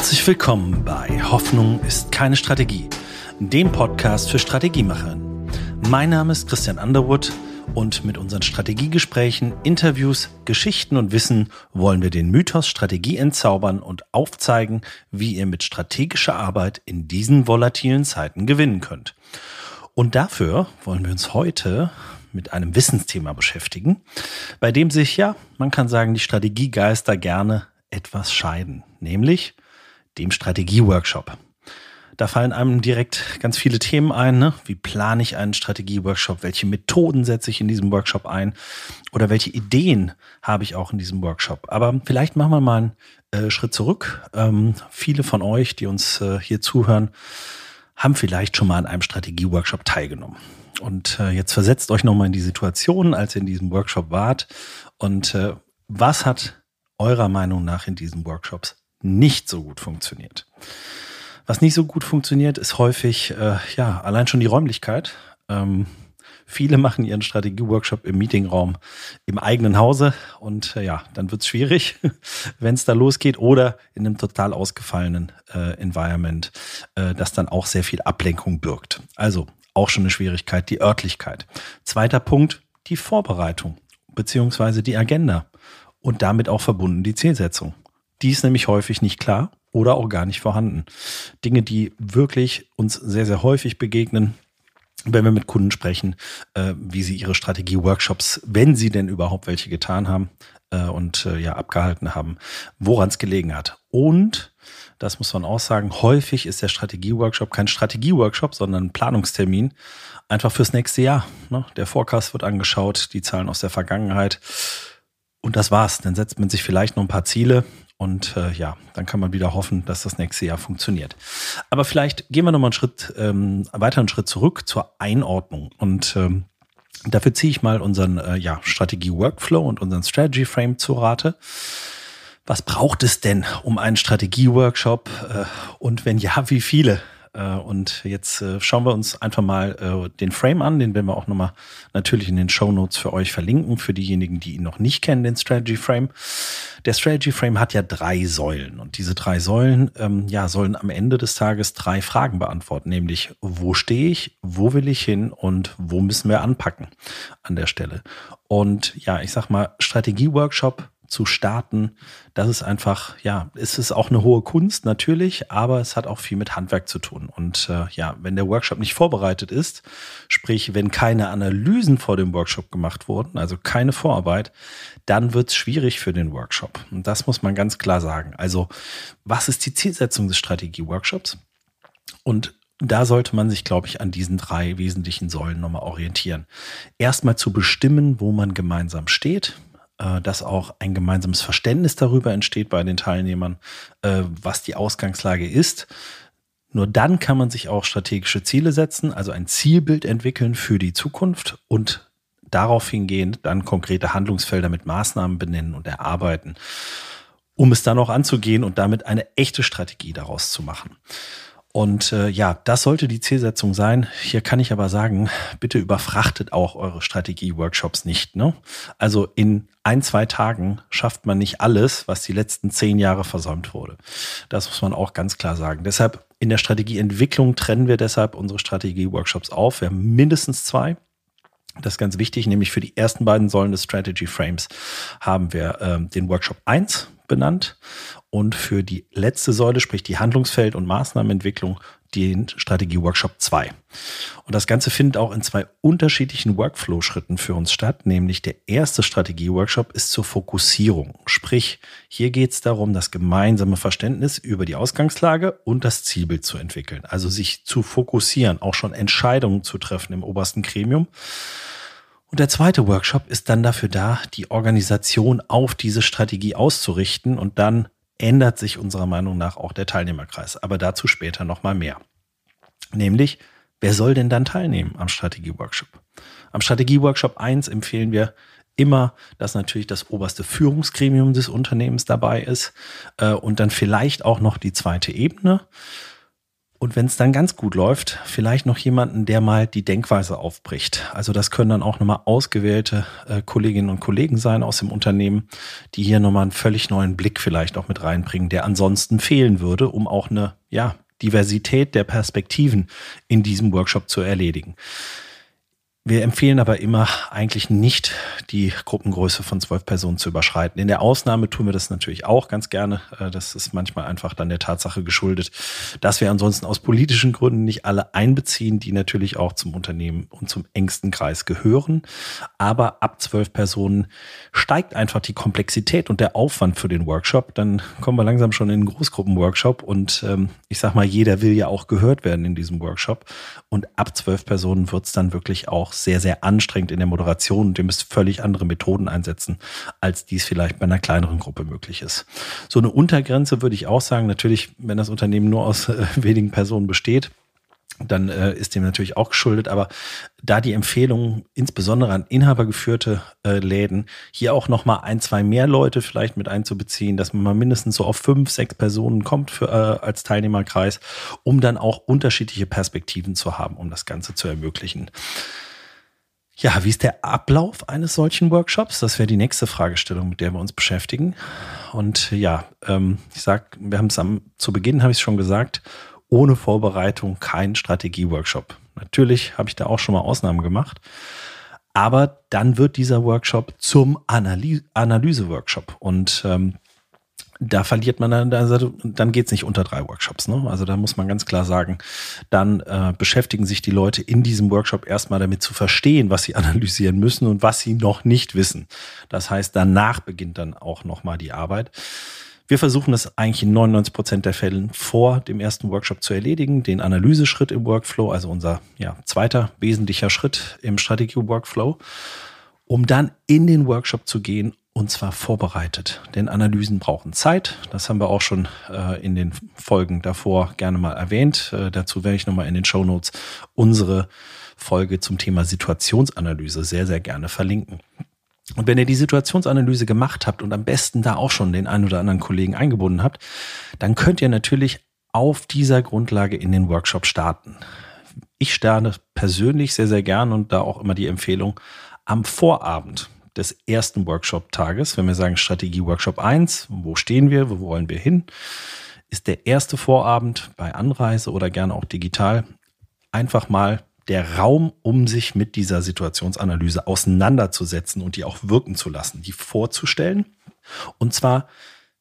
Herzlich willkommen bei Hoffnung ist keine Strategie, dem Podcast für Strategiemacherinnen. Mein Name ist Christian Underwood und mit unseren Strategiegesprächen, Interviews, Geschichten und Wissen wollen wir den Mythos Strategie entzaubern und aufzeigen, wie ihr mit strategischer Arbeit in diesen volatilen Zeiten gewinnen könnt. Und dafür wollen wir uns heute mit einem Wissensthema beschäftigen, bei dem sich ja, man kann sagen, die Strategiegeister gerne etwas scheiden, nämlich dem Strategieworkshop. Da fallen einem direkt ganz viele Themen ein. Ne? Wie plane ich einen Strategieworkshop? Welche Methoden setze ich in diesem Workshop ein? Oder welche Ideen habe ich auch in diesem Workshop? Aber vielleicht machen wir mal einen äh, Schritt zurück. Ähm, viele von euch, die uns äh, hier zuhören, haben vielleicht schon mal an einem Strategieworkshop teilgenommen. Und äh, jetzt versetzt euch nochmal in die Situation, als ihr in diesem Workshop wart. Und äh, was hat eurer Meinung nach in diesen Workshops nicht so gut funktioniert. Was nicht so gut funktioniert, ist häufig, äh, ja, allein schon die Räumlichkeit. Ähm, viele machen ihren Strategieworkshop im Meetingraum im eigenen Hause und äh, ja, dann wird es schwierig, wenn es da losgeht oder in einem total ausgefallenen äh, Environment, äh, das dann auch sehr viel Ablenkung birgt. Also auch schon eine Schwierigkeit, die Örtlichkeit. Zweiter Punkt, die Vorbereitung beziehungsweise die Agenda und damit auch verbunden die Zielsetzung. Die ist nämlich häufig nicht klar oder auch gar nicht vorhanden. Dinge, die wirklich uns sehr, sehr häufig begegnen, wenn wir mit Kunden sprechen, äh, wie sie ihre Strategie-Workshops, wenn sie denn überhaupt welche getan haben äh, und äh, ja abgehalten haben, woran es gelegen hat. Und das muss man auch sagen, häufig ist der Strategie-Workshop kein Strategie-Workshop, sondern ein Planungstermin einfach fürs nächste Jahr. Ne? Der Forecast wird angeschaut, die Zahlen aus der Vergangenheit. Und das war's. Dann setzt man sich vielleicht noch ein paar Ziele und äh, ja, dann kann man wieder hoffen, dass das nächste Jahr funktioniert. Aber vielleicht gehen wir noch mal einen Schritt, ähm, weiter einen Schritt zurück zur Einordnung. Und ähm, dafür ziehe ich mal unseren äh, ja, Strategie-Workflow und unseren Strategy-Frame zu Rate. Was braucht es denn um einen Strategie-Workshop? Äh, und wenn ja, wie viele? Äh, und jetzt äh, schauen wir uns einfach mal äh, den Frame an, den werden wir auch nochmal natürlich in den Show Notes für euch verlinken, für diejenigen, die ihn noch nicht kennen, den Strategy Frame. Der Strategy Frame hat ja drei Säulen und diese drei Säulen ähm, ja, sollen am Ende des Tages drei Fragen beantworten, nämlich wo stehe ich, wo will ich hin und wo müssen wir anpacken an der Stelle. Und ja, ich sag mal, Strategie-Workshop zu starten, das ist einfach, ja, es ist auch eine hohe Kunst natürlich, aber es hat auch viel mit Handwerk zu tun. Und äh, ja, wenn der Workshop nicht vorbereitet ist, sprich, wenn keine Analysen vor dem Workshop gemacht wurden, also keine Vorarbeit, dann wird es schwierig für den Workshop. Und das muss man ganz klar sagen. Also, was ist die Zielsetzung des Strategie-Workshops? Und da sollte man sich, glaube ich, an diesen drei wesentlichen Säulen nochmal orientieren. Erstmal zu bestimmen, wo man gemeinsam steht dass auch ein gemeinsames Verständnis darüber entsteht bei den Teilnehmern, äh, was die Ausgangslage ist. Nur dann kann man sich auch strategische Ziele setzen, also ein Zielbild entwickeln für die Zukunft und darauf hingehend dann konkrete Handlungsfelder mit Maßnahmen benennen und erarbeiten, um es dann auch anzugehen und damit eine echte Strategie daraus zu machen. Und äh, ja, das sollte die Zielsetzung sein. Hier kann ich aber sagen, bitte überfrachtet auch eure Strategie-Workshops nicht. Ne? Also in ein, zwei Tagen schafft man nicht alles, was die letzten zehn Jahre versäumt wurde. Das muss man auch ganz klar sagen. Deshalb in der Strategieentwicklung trennen wir deshalb unsere Strategie-Workshops auf. Wir haben mindestens zwei. Das ist ganz wichtig, nämlich für die ersten beiden Säulen des Strategy Frames haben wir ähm, den Workshop 1 benannt und für die letzte Säule, sprich die Handlungsfeld- und Maßnahmenentwicklung, den Strategie-Workshop 2. Und das Ganze findet auch in zwei unterschiedlichen Workflow-Schritten für uns statt, nämlich der erste Strategie-Workshop ist zur Fokussierung. Sprich, hier geht es darum, das gemeinsame Verständnis über die Ausgangslage und das Zielbild zu entwickeln. Also sich zu fokussieren, auch schon Entscheidungen zu treffen im obersten Gremium. Und der zweite Workshop ist dann dafür da, die Organisation auf diese Strategie auszurichten und dann ändert sich unserer Meinung nach auch der Teilnehmerkreis. Aber dazu später nochmal mehr. Nämlich, wer soll denn dann teilnehmen am Strategie-Workshop? Am Strategie-Workshop 1 empfehlen wir immer, dass natürlich das oberste Führungsgremium des Unternehmens dabei ist äh, und dann vielleicht auch noch die zweite Ebene. Und wenn es dann ganz gut läuft, vielleicht noch jemanden, der mal die Denkweise aufbricht. Also das können dann auch nochmal ausgewählte äh, Kolleginnen und Kollegen sein aus dem Unternehmen, die hier nochmal einen völlig neuen Blick vielleicht auch mit reinbringen, der ansonsten fehlen würde, um auch eine, ja, Diversität der Perspektiven in diesem Workshop zu erledigen. Wir empfehlen aber immer eigentlich nicht, die Gruppengröße von zwölf Personen zu überschreiten. In der Ausnahme tun wir das natürlich auch ganz gerne. Äh, das ist manchmal einfach dann der Tatsache geschuldet, dass wir ansonsten aus politischen Gründen nicht alle einbeziehen, die natürlich auch zum Unternehmen und zum engsten Kreis gehören. Aber ab zwölf Personen steigt einfach die Komplexität und der Aufwand für den Workshop. Dann kommen wir langsam schon in den Großgruppenworkshop und ähm, ich sag mal, jeder will ja auch gehört werden in diesem Workshop. Und ab zwölf Personen wird es dann wirklich auch auch sehr, sehr anstrengend in der Moderation und ihr müsst völlig andere Methoden einsetzen, als dies vielleicht bei einer kleineren Gruppe möglich ist. So eine Untergrenze würde ich auch sagen, natürlich, wenn das Unternehmen nur aus äh, wenigen Personen besteht, dann äh, ist dem natürlich auch geschuldet. Aber da die Empfehlung insbesondere an inhabergeführte äh, Läden hier auch noch mal ein, zwei mehr Leute vielleicht mit einzubeziehen, dass man mal mindestens so auf fünf, sechs Personen kommt für, äh, als Teilnehmerkreis, um dann auch unterschiedliche Perspektiven zu haben, um das Ganze zu ermöglichen. Ja, wie ist der Ablauf eines solchen Workshops? Das wäre die nächste Fragestellung, mit der wir uns beschäftigen. Und ja, ähm, ich sag, wir haben es am zu Beginn habe ich schon gesagt, ohne Vorbereitung kein Strategie-Workshop. Natürlich habe ich da auch schon mal Ausnahmen gemacht. Aber dann wird dieser Workshop zum Analyse-Workshop. Und ähm, da verliert man dann, also dann geht's nicht unter drei Workshops. Ne? Also da muss man ganz klar sagen, dann äh, beschäftigen sich die Leute in diesem Workshop erstmal damit zu verstehen, was sie analysieren müssen und was sie noch nicht wissen. Das heißt, danach beginnt dann auch nochmal die Arbeit. Wir versuchen das eigentlich in 99 Prozent der Fällen vor dem ersten Workshop zu erledigen, den Analyseschritt im Workflow, also unser ja, zweiter wesentlicher Schritt im Strategie-Workflow, um dann in den Workshop zu gehen und zwar vorbereitet. Denn Analysen brauchen Zeit. Das haben wir auch schon äh, in den Folgen davor gerne mal erwähnt. Äh, dazu werde ich nochmal in den Show Notes unsere Folge zum Thema Situationsanalyse sehr, sehr gerne verlinken. Und wenn ihr die Situationsanalyse gemacht habt und am besten da auch schon den einen oder anderen Kollegen eingebunden habt, dann könnt ihr natürlich auf dieser Grundlage in den Workshop starten. Ich sterne persönlich sehr, sehr gern und da auch immer die Empfehlung am Vorabend des ersten Workshop-Tages, wenn wir sagen Strategie Workshop 1, wo stehen wir, wo wollen wir hin, ist der erste Vorabend bei Anreise oder gerne auch digital einfach mal der Raum, um sich mit dieser Situationsanalyse auseinanderzusetzen und die auch wirken zu lassen, die vorzustellen. Und zwar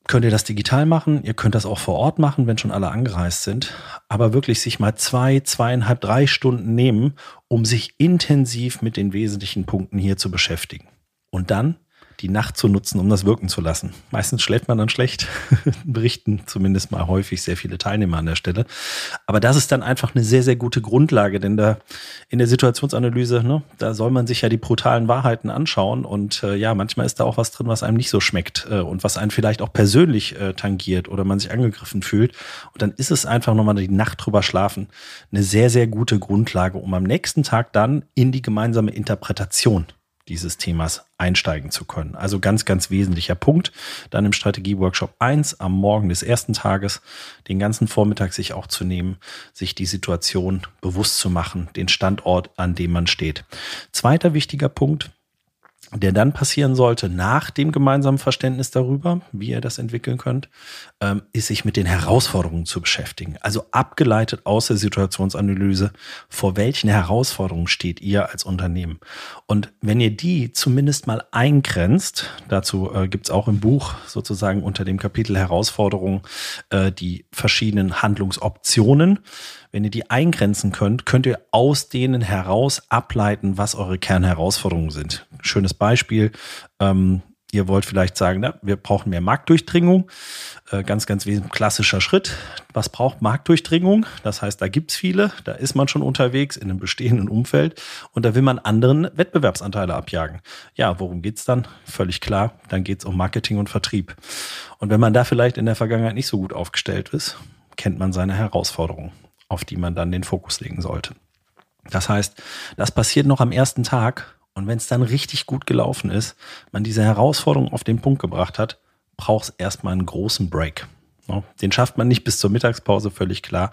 könnt ihr das digital machen, ihr könnt das auch vor Ort machen, wenn schon alle angereist sind, aber wirklich sich mal zwei, zweieinhalb, drei Stunden nehmen, um sich intensiv mit den wesentlichen Punkten hier zu beschäftigen und dann die Nacht zu nutzen, um das wirken zu lassen. Meistens schläft man dann schlecht, berichten zumindest mal häufig sehr viele Teilnehmer an der Stelle. Aber das ist dann einfach eine sehr, sehr gute Grundlage, denn da in der Situationsanalyse, ne, da soll man sich ja die brutalen Wahrheiten anschauen und äh, ja, manchmal ist da auch was drin, was einem nicht so schmeckt äh, und was einen vielleicht auch persönlich äh, tangiert oder man sich angegriffen fühlt. Und dann ist es einfach nochmal die Nacht drüber schlafen eine sehr, sehr gute Grundlage, um am nächsten Tag dann in die gemeinsame Interpretation dieses Themas einsteigen zu können. Also ganz, ganz wesentlicher Punkt. Dann im Strategie-Workshop 1 am Morgen des ersten Tages den ganzen Vormittag sich auch zu nehmen, sich die Situation bewusst zu machen, den Standort, an dem man steht. Zweiter wichtiger Punkt, der dann passieren sollte nach dem gemeinsamen Verständnis darüber, wie ihr das entwickeln könnt, ähm, ist sich mit den Herausforderungen zu beschäftigen. Also abgeleitet aus der Situationsanalyse, vor welchen Herausforderungen steht ihr als Unternehmen. Und wenn ihr die zumindest mal eingrenzt, dazu äh, gibt's auch im Buch sozusagen unter dem Kapitel Herausforderungen äh, die verschiedenen Handlungsoptionen, wenn ihr die eingrenzen könnt, könnt ihr aus denen heraus ableiten, was eure Kernherausforderungen sind. Schönes Beispiel. Ähm, ihr wollt vielleicht sagen, na, wir brauchen mehr Marktdurchdringung. Äh, ganz, ganz wesentlich klassischer Schritt. Was braucht Marktdurchdringung? Das heißt, da gibt's viele, da ist man schon unterwegs in einem bestehenden Umfeld und da will man anderen Wettbewerbsanteile abjagen. Ja, worum geht's dann? Völlig klar, dann geht's um Marketing und Vertrieb. Und wenn man da vielleicht in der Vergangenheit nicht so gut aufgestellt ist, kennt man seine Herausforderungen auf die man dann den Fokus legen sollte. Das heißt, das passiert noch am ersten Tag und wenn es dann richtig gut gelaufen ist, man diese Herausforderung auf den Punkt gebracht hat, braucht es erstmal einen großen Break. Den schafft man nicht bis zur Mittagspause, völlig klar.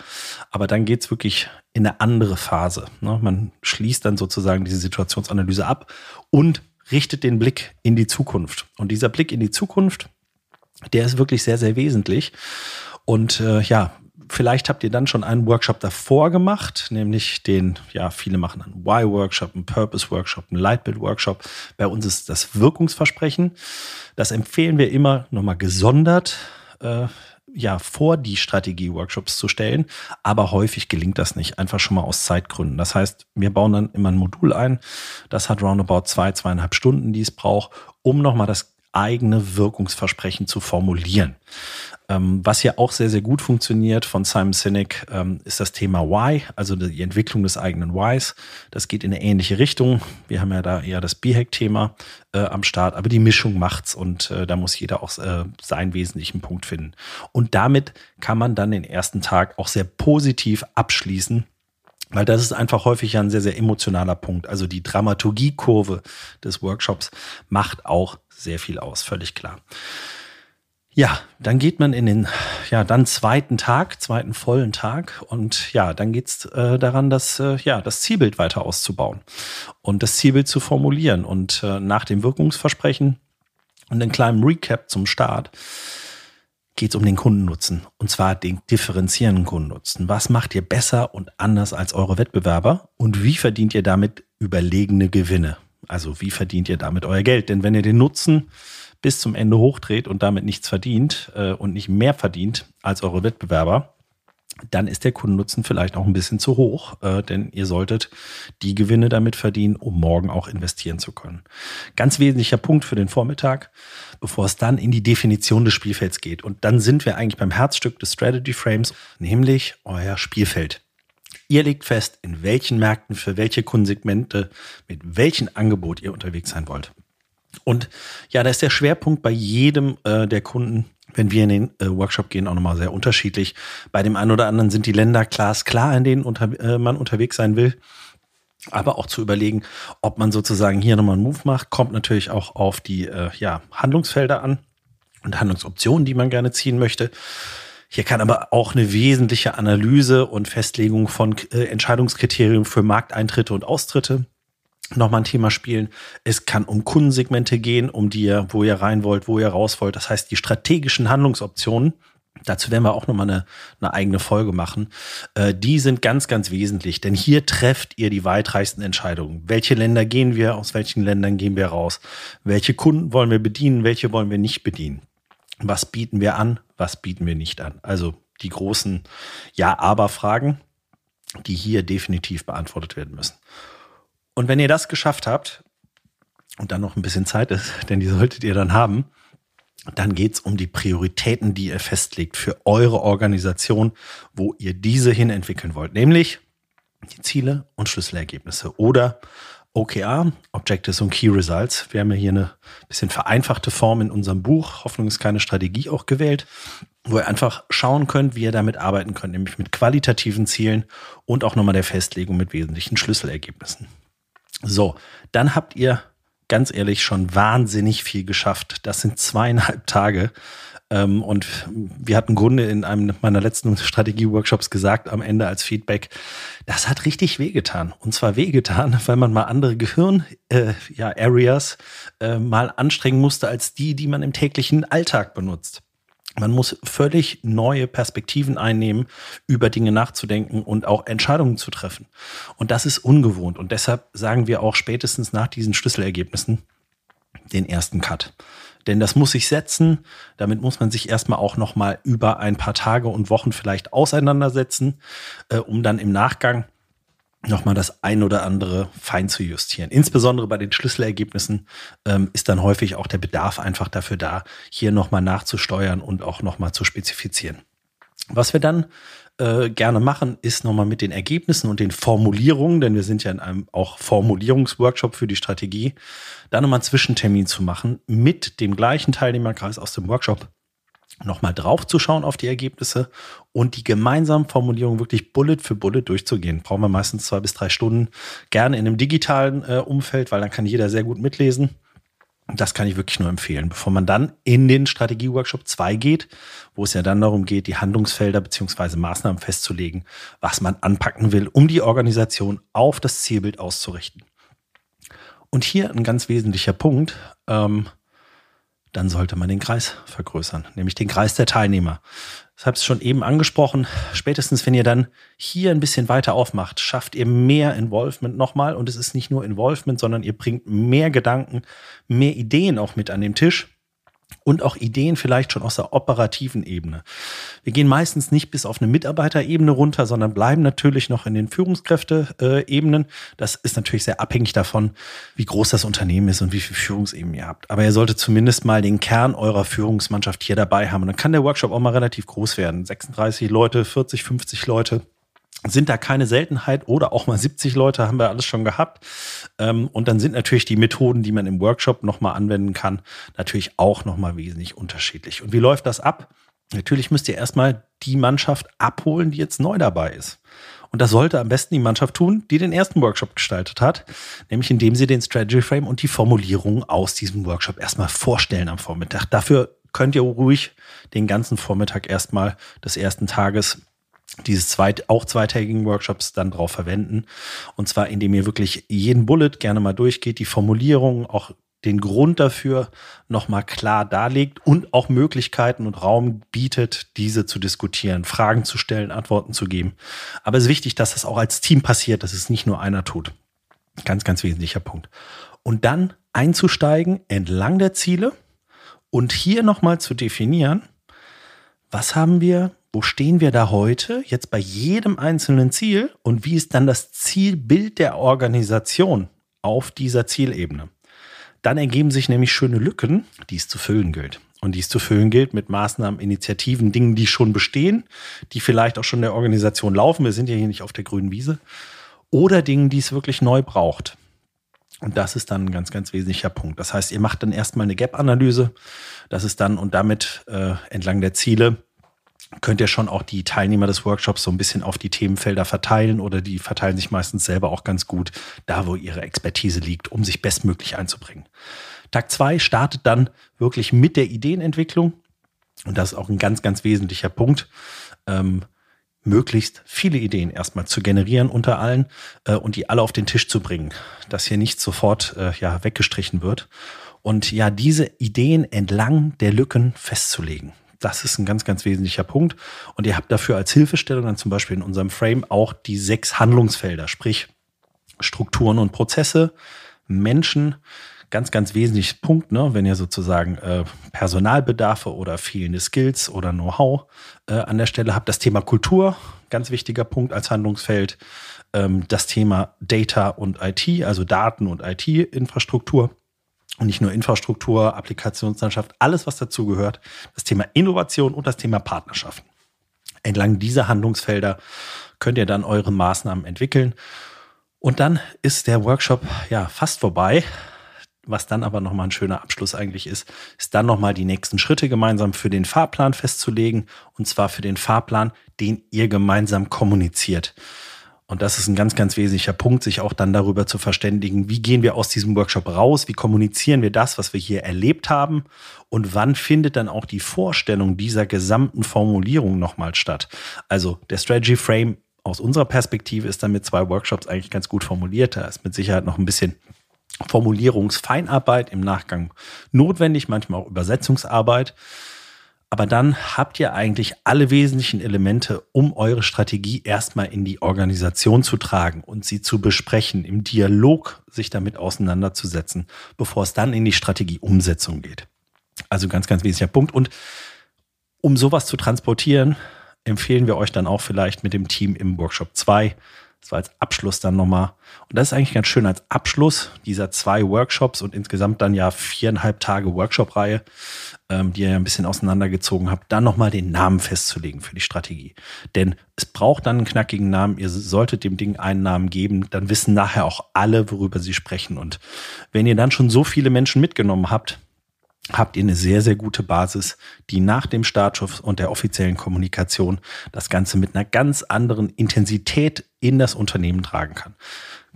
Aber dann geht's wirklich in eine andere Phase. Man schließt dann sozusagen diese Situationsanalyse ab und richtet den Blick in die Zukunft. Und dieser Blick in die Zukunft, der ist wirklich sehr, sehr wesentlich. Und äh, ja, vielleicht habt ihr dann schon einen Workshop davor gemacht, nämlich den, ja, viele machen einen Why-Workshop, einen Purpose-Workshop, einen Lightbild-Workshop. Bei uns ist das Wirkungsversprechen. Das empfehlen wir immer nochmal gesondert. Äh, ja, vor die Strategie-Workshops zu stellen, aber häufig gelingt das nicht, einfach schon mal aus Zeitgründen. Das heißt, wir bauen dann immer ein Modul ein, das hat roundabout zwei, zweieinhalb Stunden, die es braucht, um nochmal das eigene Wirkungsversprechen zu formulieren. Ähm, was ja auch sehr, sehr gut funktioniert von Simon Sinek, ähm, ist das Thema Why, also die Entwicklung des eigenen Whys. Das geht in eine ähnliche Richtung. Wir haben ja da eher das B-Hack-Thema äh, am Start, aber die Mischung macht's und äh, da muss jeder auch äh, seinen wesentlichen Punkt finden. Und damit kann man dann den ersten Tag auch sehr positiv abschließen weil das ist einfach häufig ein sehr, sehr emotionaler Punkt. Also die Dramaturgiekurve des Workshops macht auch sehr viel aus, völlig klar. Ja, dann geht man in den, ja, dann zweiten Tag, zweiten vollen Tag und ja, dann geht's äh, daran, das, äh, ja, das Zielbild weiter auszubauen und das Zielbild zu formulieren und äh, nach dem Wirkungsversprechen und einem kleinen Recap zum Start geht es um den Kundennutzen und zwar den differenzierenden Kundennutzen. Was macht ihr besser und anders als eure Wettbewerber und wie verdient ihr damit überlegene Gewinne? Also wie verdient ihr damit euer Geld? Denn wenn ihr den Nutzen bis zum Ende hochdreht und damit nichts verdient äh, und nicht mehr verdient als eure Wettbewerber, dann ist der Kundennutzen vielleicht auch ein bisschen zu hoch, äh, denn ihr solltet die Gewinne damit verdienen, um morgen auch investieren zu können. Ganz wesentlicher Punkt für den Vormittag, bevor es dann in die Definition des Spielfelds geht. Und dann sind wir eigentlich beim Herzstück des Strategy Frames, nämlich euer Spielfeld. Ihr legt fest, in welchen Märkten, für welche Kundensegmente, mit welchem Angebot ihr unterwegs sein wollt. Und ja, da ist der Schwerpunkt bei jedem äh, der Kunden, wenn wir in den äh, Workshop gehen, auch nochmal sehr unterschiedlich. Bei dem einen oder anderen sind die Länder klar, in denen unter, äh, man unterwegs sein will. Aber auch zu überlegen, ob man sozusagen hier nochmal einen Move macht, kommt natürlich auch auf die äh, ja, Handlungsfelder an und Handlungsoptionen, die man gerne ziehen möchte. Hier kann aber auch eine wesentliche Analyse und Festlegung von äh, Entscheidungskriterien für Markteintritte und Austritte nochmal ein Thema spielen. Es kann um Kundensegmente gehen, um die ihr, wo ihr rein wollt, wo ihr raus wollt. Das heißt, die strategischen Handlungsoptionen, dazu werden wir auch nochmal eine, eine eigene Folge machen, äh, die sind ganz, ganz wesentlich. Denn hier trefft ihr die weitreichsten Entscheidungen. Welche Länder gehen wir, aus welchen Ländern gehen wir raus? Welche Kunden wollen wir bedienen, welche wollen wir nicht bedienen? Was bieten wir an, was bieten wir nicht an? Also die großen Ja-Aber-Fragen, die hier definitiv beantwortet werden müssen. Und wenn ihr das geschafft habt und dann noch ein bisschen Zeit ist, denn die solltet ihr dann haben, dann geht's um die Prioritäten, die ihr festlegt für eure Organisation, wo ihr diese hin entwickeln wollt, nämlich die Ziele und Schlüsselergebnisse oder OKR, Objectives und Key Results. Wir haben ja hier eine bisschen vereinfachte Form in unserem Buch, Hoffnung ist keine Strategie, auch gewählt, wo ihr einfach schauen könnt, wie ihr damit arbeiten könnt, nämlich mit qualitativen Zielen und auch nochmal der Festlegung mit wesentlichen Schlüsselergebnissen. So, dann habt ihr ganz ehrlich schon wahnsinnig viel geschafft. Das sind zweieinhalb Tage. Ähm, und wir hatten Grunde in einem meiner letzten Strategie-Workshops gesagt, am Ende als Feedback, das hat richtig wehgetan. Und zwar wehgetan, weil man mal andere Gehirn-Areas äh, ja, äh, mal anstrengen musste als die, die man im täglichen Alltag benutzt. Man muss völlig neue Perspektiven einnehmen, über Dinge nachzudenken und auch Entscheidungen zu treffen. Und das ist ungewohnt. Und deshalb sagen wir auch spätestens nach diesen Schlüsselergebnissen den ersten Cut. Denn das muss sich setzen. Damit muss man sich erstmal auch nochmal über ein paar Tage und Wochen vielleicht auseinandersetzen, äh, um dann im Nachgang nochmal das ein oder andere fein zu justieren. Insbesondere bei den Schlüsselergebnissen ähm, ist dann häufig auch der Bedarf einfach dafür da, hier nochmal nachzusteuern und auch nochmal zu spezifizieren. Was wir dann äh, gerne machen, ist nochmal mit den Ergebnissen und den Formulierungen, denn wir sind ja in einem auch Formulierungsworkshop für die Strategie, da nochmal einen Zwischentermin zu machen mit dem gleichen Teilnehmerkreis aus dem Workshop nochmal drauf zu schauen auf die Ergebnisse und die gemeinsamen Formulierungen wirklich Bullet für Bullet durchzugehen. Brauchen wir meistens zwei bis drei Stunden, gerne in einem digitalen äh, Umfeld, weil dann kann jeder sehr gut mitlesen. Das kann ich wirklich nur empfehlen, bevor man dann in den Strategie-Workshop 2 geht, wo es ja dann darum geht, die Handlungsfelder beziehungsweise Maßnahmen festzulegen, was man anpacken will, um die Organisation auf das Zielbild auszurichten. Und hier ein ganz wesentlicher Punkt, ähm, dann sollte man den Kreis vergrößern, nämlich den Kreis der Teilnehmer. Das habe ich schon eben angesprochen. Spätestens, wenn ihr dann hier ein bisschen weiter aufmacht, schafft ihr mehr Involvement nochmal. Und es ist nicht nur Involvement, sondern ihr bringt mehr Gedanken, mehr Ideen auch mit an den Tisch und auch Ideen vielleicht schon aus der operativen Ebene. Wir gehen meistens nicht bis auf eine Mitarbeiterebene runter, sondern bleiben natürlich noch in den Führungskräfte-Ebenen. Das ist natürlich sehr abhängig davon, wie groß das Unternehmen ist und wie viele Führungsebenen ihr habt. Aber ihr solltet zumindest mal den Kern eurer Führungsmannschaft hier dabei haben. Und dann kann der Workshop auch mal relativ groß werden. 36 Leute, 40, 50 Leute sind da keine Seltenheit oder auch mal 70 Leute haben wir alles schon gehabt. Ähm, und dann sind natürlich die Methoden, die man im Workshop nochmal anwenden kann, natürlich auch nochmal wesentlich unterschiedlich. Und wie läuft das ab? Natürlich müsst ihr erstmal die Mannschaft abholen, die jetzt neu dabei ist. Und das sollte am besten die Mannschaft tun, die den ersten Workshop gestaltet hat, nämlich indem sie den Strategy Frame und die Formulierungen aus diesem Workshop erstmal vorstellen am Vormittag. Dafür könnt ihr ruhig den ganzen Vormittag erstmal des ersten Tages dieses zweit, auch zweitägigen Workshops dann drauf verwenden. Und zwar, indem ihr wirklich jeden Bullet gerne mal durchgeht, die Formulierungen, auch den Grund dafür nochmal klar darlegt und auch Möglichkeiten und Raum bietet, diese zu diskutieren, Fragen zu stellen, Antworten zu geben. Aber es ist wichtig, dass das auch als Team passiert, dass es nicht nur einer tut. Ganz, ganz wesentlicher Punkt. Und dann einzusteigen entlang der Ziele und hier nochmal zu definieren, was haben wir wo stehen wir da heute, jetzt bei jedem einzelnen Ziel und wie ist dann das Zielbild der Organisation auf dieser Zielebene? Dann ergeben sich nämlich schöne Lücken, die es zu füllen gilt. Und die es zu füllen gilt mit Maßnahmen, Initiativen, Dingen, die schon bestehen, die vielleicht auch schon der Organisation laufen. Wir sind ja hier nicht auf der grünen Wiese. Oder Dingen, die es wirklich neu braucht. Und das ist dann ein ganz, ganz wesentlicher Punkt. Das heißt, ihr macht dann erstmal eine Gap-Analyse. Das ist dann und damit äh, entlang der Ziele könnt ihr schon auch die Teilnehmer des Workshops so ein bisschen auf die Themenfelder verteilen oder die verteilen sich meistens selber auch ganz gut da, wo ihre Expertise liegt, um sich bestmöglich einzubringen. Tag zwei startet dann wirklich mit der Ideenentwicklung und das ist auch ein ganz, ganz wesentlicher Punkt. Ähm, möglichst viele Ideen erstmal zu generieren unter allen äh, und die alle auf den Tisch zu bringen, dass hier nicht sofort äh, ja weggestrichen wird und ja diese Ideen entlang der Lücken festzulegen. Das ist ein ganz, ganz wesentlicher Punkt. Und ihr habt dafür als Hilfestellung dann zum Beispiel in unserem Frame auch die sechs Handlungsfelder, sprich Strukturen und Prozesse, Menschen, ganz, ganz wesentlicher Punkt, ne, wenn ihr sozusagen äh, Personalbedarfe oder fehlende Skills oder Know-how äh, an der Stelle habt. Das Thema Kultur, ganz wichtiger Punkt als Handlungsfeld. Ähm, das Thema Data und IT, also Daten und IT-Infrastruktur. Und nicht nur Infrastruktur, Applikationslandschaft, alles, was dazugehört. Das Thema Innovation und das Thema Partnerschaften. Entlang dieser Handlungsfelder könnt ihr dann eure Maßnahmen entwickeln. Und dann ist der Workshop ja fast vorbei. Was dann aber nochmal ein schöner Abschluss eigentlich ist, ist dann nochmal die nächsten Schritte gemeinsam für den Fahrplan festzulegen. Und zwar für den Fahrplan, den ihr gemeinsam kommuniziert. Und das ist ein ganz, ganz wesentlicher Punkt, sich auch dann darüber zu verständigen, wie gehen wir aus diesem Workshop raus, wie kommunizieren wir das, was wir hier erlebt haben und wann findet dann auch die Vorstellung dieser gesamten Formulierung nochmal statt. Also der Strategy Frame aus unserer Perspektive ist dann mit zwei Workshops eigentlich ganz gut formuliert. Da ist mit Sicherheit noch ein bisschen Formulierungsfeinarbeit im Nachgang notwendig, manchmal auch Übersetzungsarbeit. Aber dann habt ihr eigentlich alle wesentlichen Elemente, um eure Strategie erstmal in die Organisation zu tragen und sie zu besprechen, im Dialog sich damit auseinanderzusetzen, bevor es dann in die Strategieumsetzung geht. Also ganz, ganz wesentlicher Punkt. Und um sowas zu transportieren, empfehlen wir euch dann auch vielleicht mit dem Team im Workshop 2 war als Abschluss dann nochmal. Und das ist eigentlich ganz schön als Abschluss dieser zwei Workshops und insgesamt dann ja viereinhalb Tage Workshop-Reihe, ähm, die ihr ja ein bisschen auseinandergezogen habt, dann nochmal den Namen festzulegen für die Strategie. Denn es braucht dann einen knackigen Namen. Ihr solltet dem Ding einen Namen geben. Dann wissen nachher auch alle, worüber sie sprechen. Und wenn ihr dann schon so viele Menschen mitgenommen habt, habt ihr eine sehr, sehr gute Basis, die nach dem Startschuss und der offiziellen Kommunikation das Ganze mit einer ganz anderen Intensität in das Unternehmen tragen kann.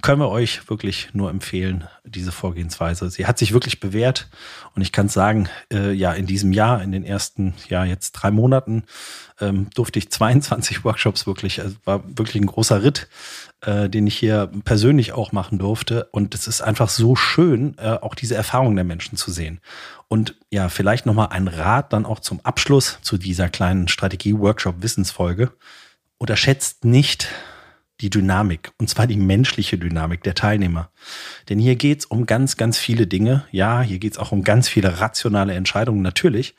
Können wir euch wirklich nur empfehlen, diese Vorgehensweise. Sie hat sich wirklich bewährt und ich kann sagen, äh, ja, in diesem Jahr, in den ersten, ja, jetzt drei Monaten, ähm, durfte ich 22 Workshops wirklich, also war wirklich ein großer Ritt, äh, den ich hier persönlich auch machen durfte. Und es ist einfach so schön, äh, auch diese Erfahrung der Menschen zu sehen. Und ja, vielleicht nochmal ein Rat dann auch zum Abschluss zu dieser kleinen Strategie-Workshop-Wissensfolge. Unterschätzt nicht, die Dynamik, und zwar die menschliche Dynamik der Teilnehmer. Denn hier geht's um ganz, ganz viele Dinge. Ja, hier geht's auch um ganz viele rationale Entscheidungen, natürlich.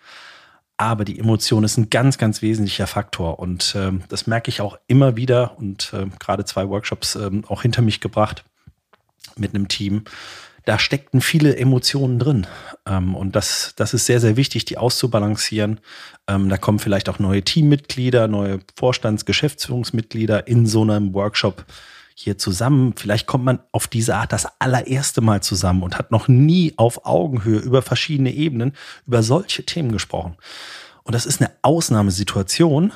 Aber die Emotion ist ein ganz, ganz wesentlicher Faktor. Und äh, das merke ich auch immer wieder und äh, gerade zwei Workshops äh, auch hinter mich gebracht mit einem Team da steckten viele Emotionen drin. Ähm, und das, das ist sehr, sehr wichtig, die auszubalancieren. Ähm, da kommen vielleicht auch neue Teammitglieder, neue Vorstands-, Geschäftsführungsmitglieder in so einem Workshop hier zusammen. Vielleicht kommt man auf diese Art das allererste Mal zusammen und hat noch nie auf Augenhöhe über verschiedene Ebenen über solche Themen gesprochen. Und das ist eine Ausnahmesituation,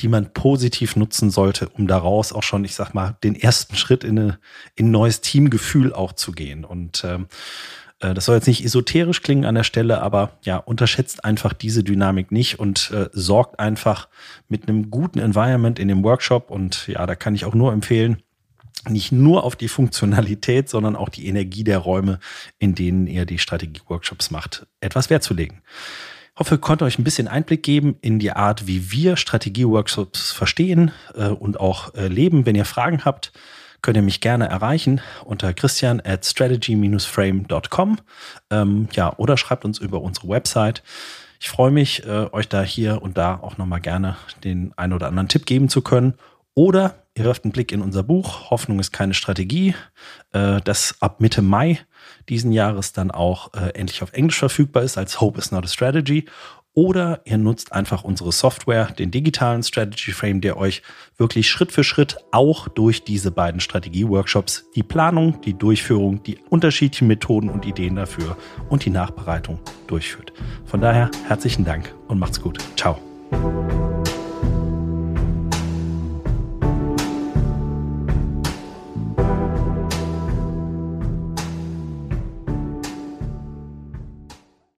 die man positiv nutzen sollte, um daraus auch schon, ich sag mal, den ersten Schritt in, eine, in ein neues Teamgefühl auch zu gehen. Und ähm, äh, das soll jetzt nicht esoterisch klingen an der Stelle, aber ja, unterschätzt einfach diese Dynamik nicht und äh, sorgt einfach mit einem guten Environment in dem Workshop. Und ja, da kann ich auch nur empfehlen, nicht nur auf die Funktionalität, sondern auch die Energie der Räume, in denen ihr die Strategie-Workshops macht, etwas Wert zu legen hoffe, ich konnte euch ein bisschen Einblick geben in die Art, wie wir Strategie-Workshops verstehen äh, und auch äh, leben. Wenn ihr Fragen habt, könnt ihr mich gerne erreichen unter christian at strategy-frame.com ähm, ja, oder schreibt uns über unsere Website. Ich freue mich, äh, euch da hier und da auch nochmal gerne den einen oder anderen Tipp geben zu können. Oder ihr werft einen Blick in unser Buch Hoffnung ist keine Strategie, äh, das ab Mitte Mai diesen Jahres dann auch äh, endlich auf Englisch verfügbar ist als Hope is not a Strategy. Oder ihr nutzt einfach unsere Software, den digitalen Strategy Frame, der euch wirklich Schritt für Schritt auch durch diese beiden Strategie-Workshops die Planung, die Durchführung, die unterschiedlichen Methoden und Ideen dafür und die Nachbereitung durchführt. Von daher herzlichen Dank und macht's gut. Ciao.